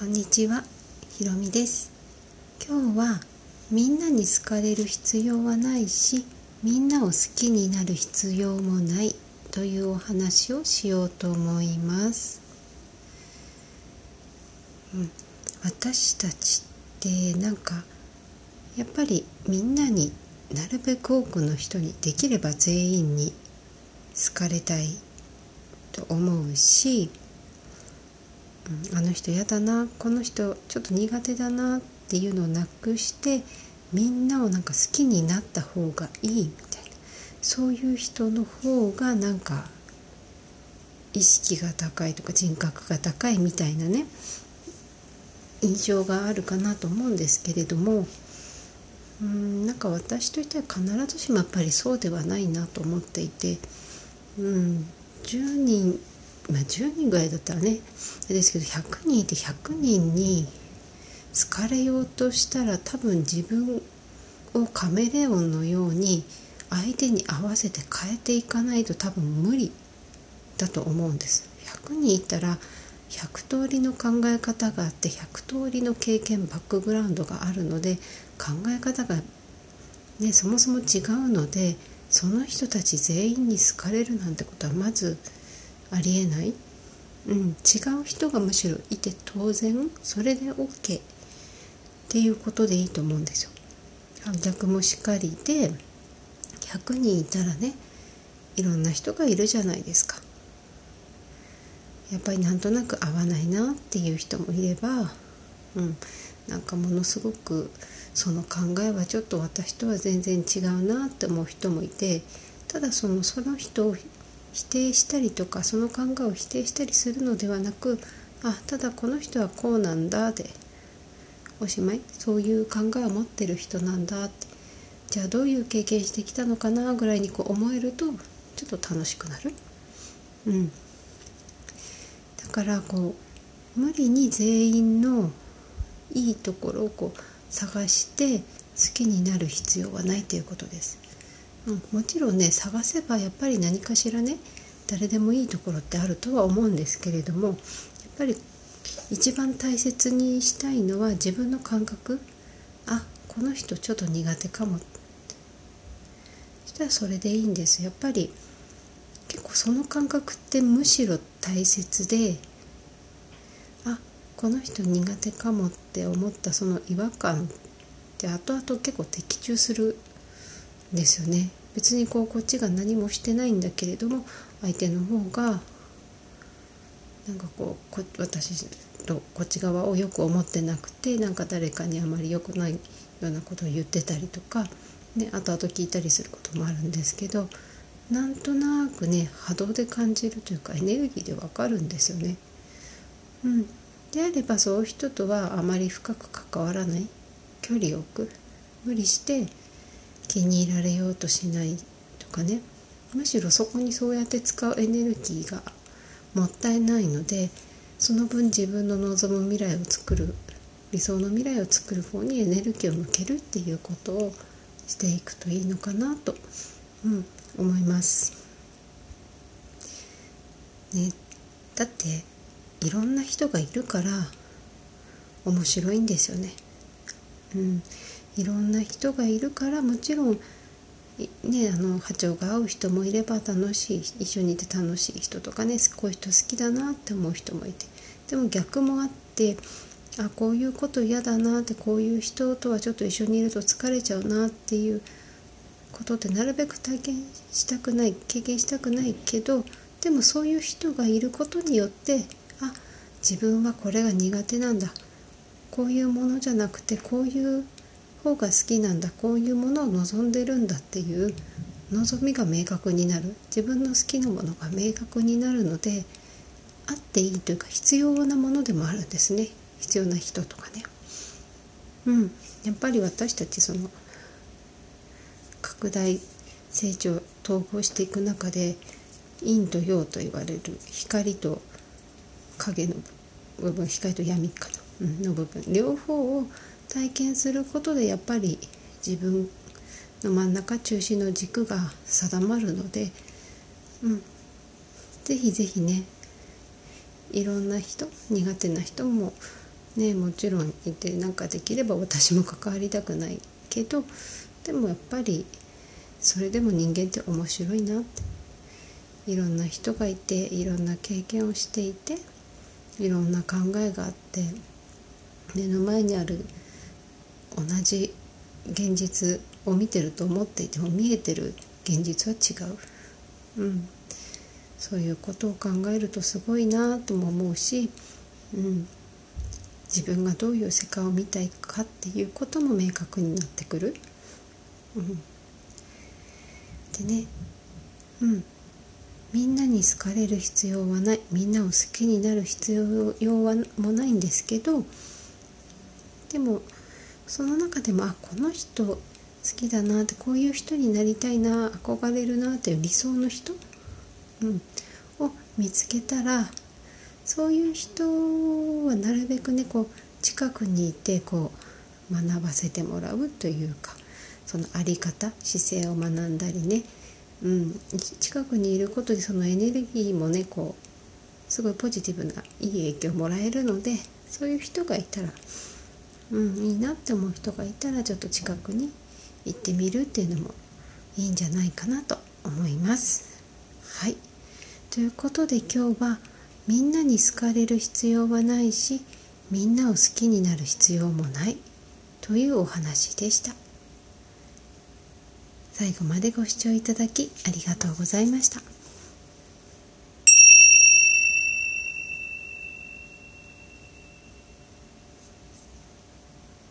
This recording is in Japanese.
こんにちは、ひろみです。今日はみんなに好かれる必要はないし、みんなを好きになる必要もないというお話をしようと思います。うん、私たちってなんかやっぱりみんなになるべく多くの人にできれば全員に好かれたいと思うし、うん、あの人嫌だなこの人ちょっと苦手だなっていうのをなくしてみんなをなんか好きになった方がいいみたいな。そういう人の方がなんか意識が高いとか人格が高いみたいなね印象があるかなと思うんですけれどもうんなんか私としては必ずしもやっぱりそうではないなと思っていて、うん、10人まあ10人ぐらいだったらねですけど100人いて100人に好かれようとしたら多分自分をカメレオンのように相手に合わせて変えていかないと多分無理だと思うんです。100人いたら100通りの考え方があって100通りの経験バックグラウンドがあるので考え方が、ね、そもそも違うのでその人たち全員に好かれるなんてことはまずありえない、うん、違う人がむしろいて当然それで OK っていうことでいいと思うんですよ。逆もしかりで100人いたらねいろんな人がいるじゃないですか。やっぱりなんとなく合わないなっていう人もいれば、うん、なんかものすごくその考えはちょっと私とは全然違うなって思う人もいてただそのその人を否定したりとかその考えを否定したりするのではなくあただこの人はこうなんだでおしまい？そういう考えを持ってる人なんだって。じゃあどういう経験してきたのかなぐらいにこう思えるとちょっと楽しくなる。うん。だからこう無理に全員のいいところをこう探して好きになる必要はないということです、うん、もちろんね探せばやっぱり何かしらね誰でもいいところってあるとは思うんですけれどもやっぱり一番大切にしたいのは自分の感覚。あこの人ちょっと苦手かも。そしたらそれでいいんです。やっぱり結構その感覚ってむしろ大切であこの人苦手かもって思ったその違和感って後々結構的中するですよね。別にこうこっちが何もしてないんだけれども相手の方がなんかこうこ私とこっち側をよく思ってなくてなんか誰かにあまり良くないようなことを言ってたりとか、ね、後々聞いたりすることもあるんですけどなんとなくね波動で感じるというかエネルギーでわかるんですよね。うん、であればそういう人とはあまり深く関わらない。距離を置く。無理して気に入られようとしないとかねむしろそこにそうやって使うエネルギーがもったいないのでその分自分の望む未来を作る理想の未来を作る方にエネルギーを向けるっていうことをしていくといいのかなと、うん、思います。ね、だっていろんな人がいるから面白いんですよね。うん、いろんな人がいるからもちろんね、あの波長が合う人もいれば楽しい一緒にいて楽しい人とかねこういう人好きだなって思う人もいて。でも逆もあってあこういうこと嫌だなってこういう人とはちょっと一緒にいると疲れちゃうなっていうことってなるべく体験したくない経験したくないけどでもそういう人がいることによってあ自分はこれが苦手なんだ。こういうものじゃなくてこういう方が好きなんだこういうものを望んでるんだっていう望みが明確になる。自分の好きなものが明確になるのであっていいというか必要なものでもあるんですね。必要な人とかね。うん。やっぱり私たちその拡大成長統合していく中で陰と陽と言われる光と影の部分光と闇かな、うん、の部分。両方を体験することでやっぱり自分の真ん中中心の軸が定まるので、うん、ぜひぜひねいろんな人苦手な人もねもちろんいてなんかできれば私も関わりたくないけどでもやっぱりそれでも人間って面白いなって。いろんな人がいていろんな経験をしていていろんな考えがあって目の前にある同じ現実を見てると思っていても見えてる現実は違う、うん、そういうことを考えるとすごいなとも思うし、うん、自分がどういう世界を見たいかっていうことも明確になってくる。うん、でね、うん、みんなに好かれる必要はない。みんなを好きになる必要はもないんですけどでもその中でもあこの人好きだなってこういう人になりたいな憧れるなっていう理想の人、うん、を見つけたらそういう人はなるべくねこう近くにいてこう学ばせてもらうというかその在り方姿勢を学んだりね、うん、近くにいることでそのエネルギーもねこうすごいポジティブないい影響をもらえるのでそういう人がいたらうん、いいなって思う人がいたらちょっと近くに行ってみるっていうのもいいんじゃないかなと思います。はいということで今日はみんなに好かれる必要はないしみんなを好きになる必要もないというお話でした。最後までご視聴いただきありがとうございました。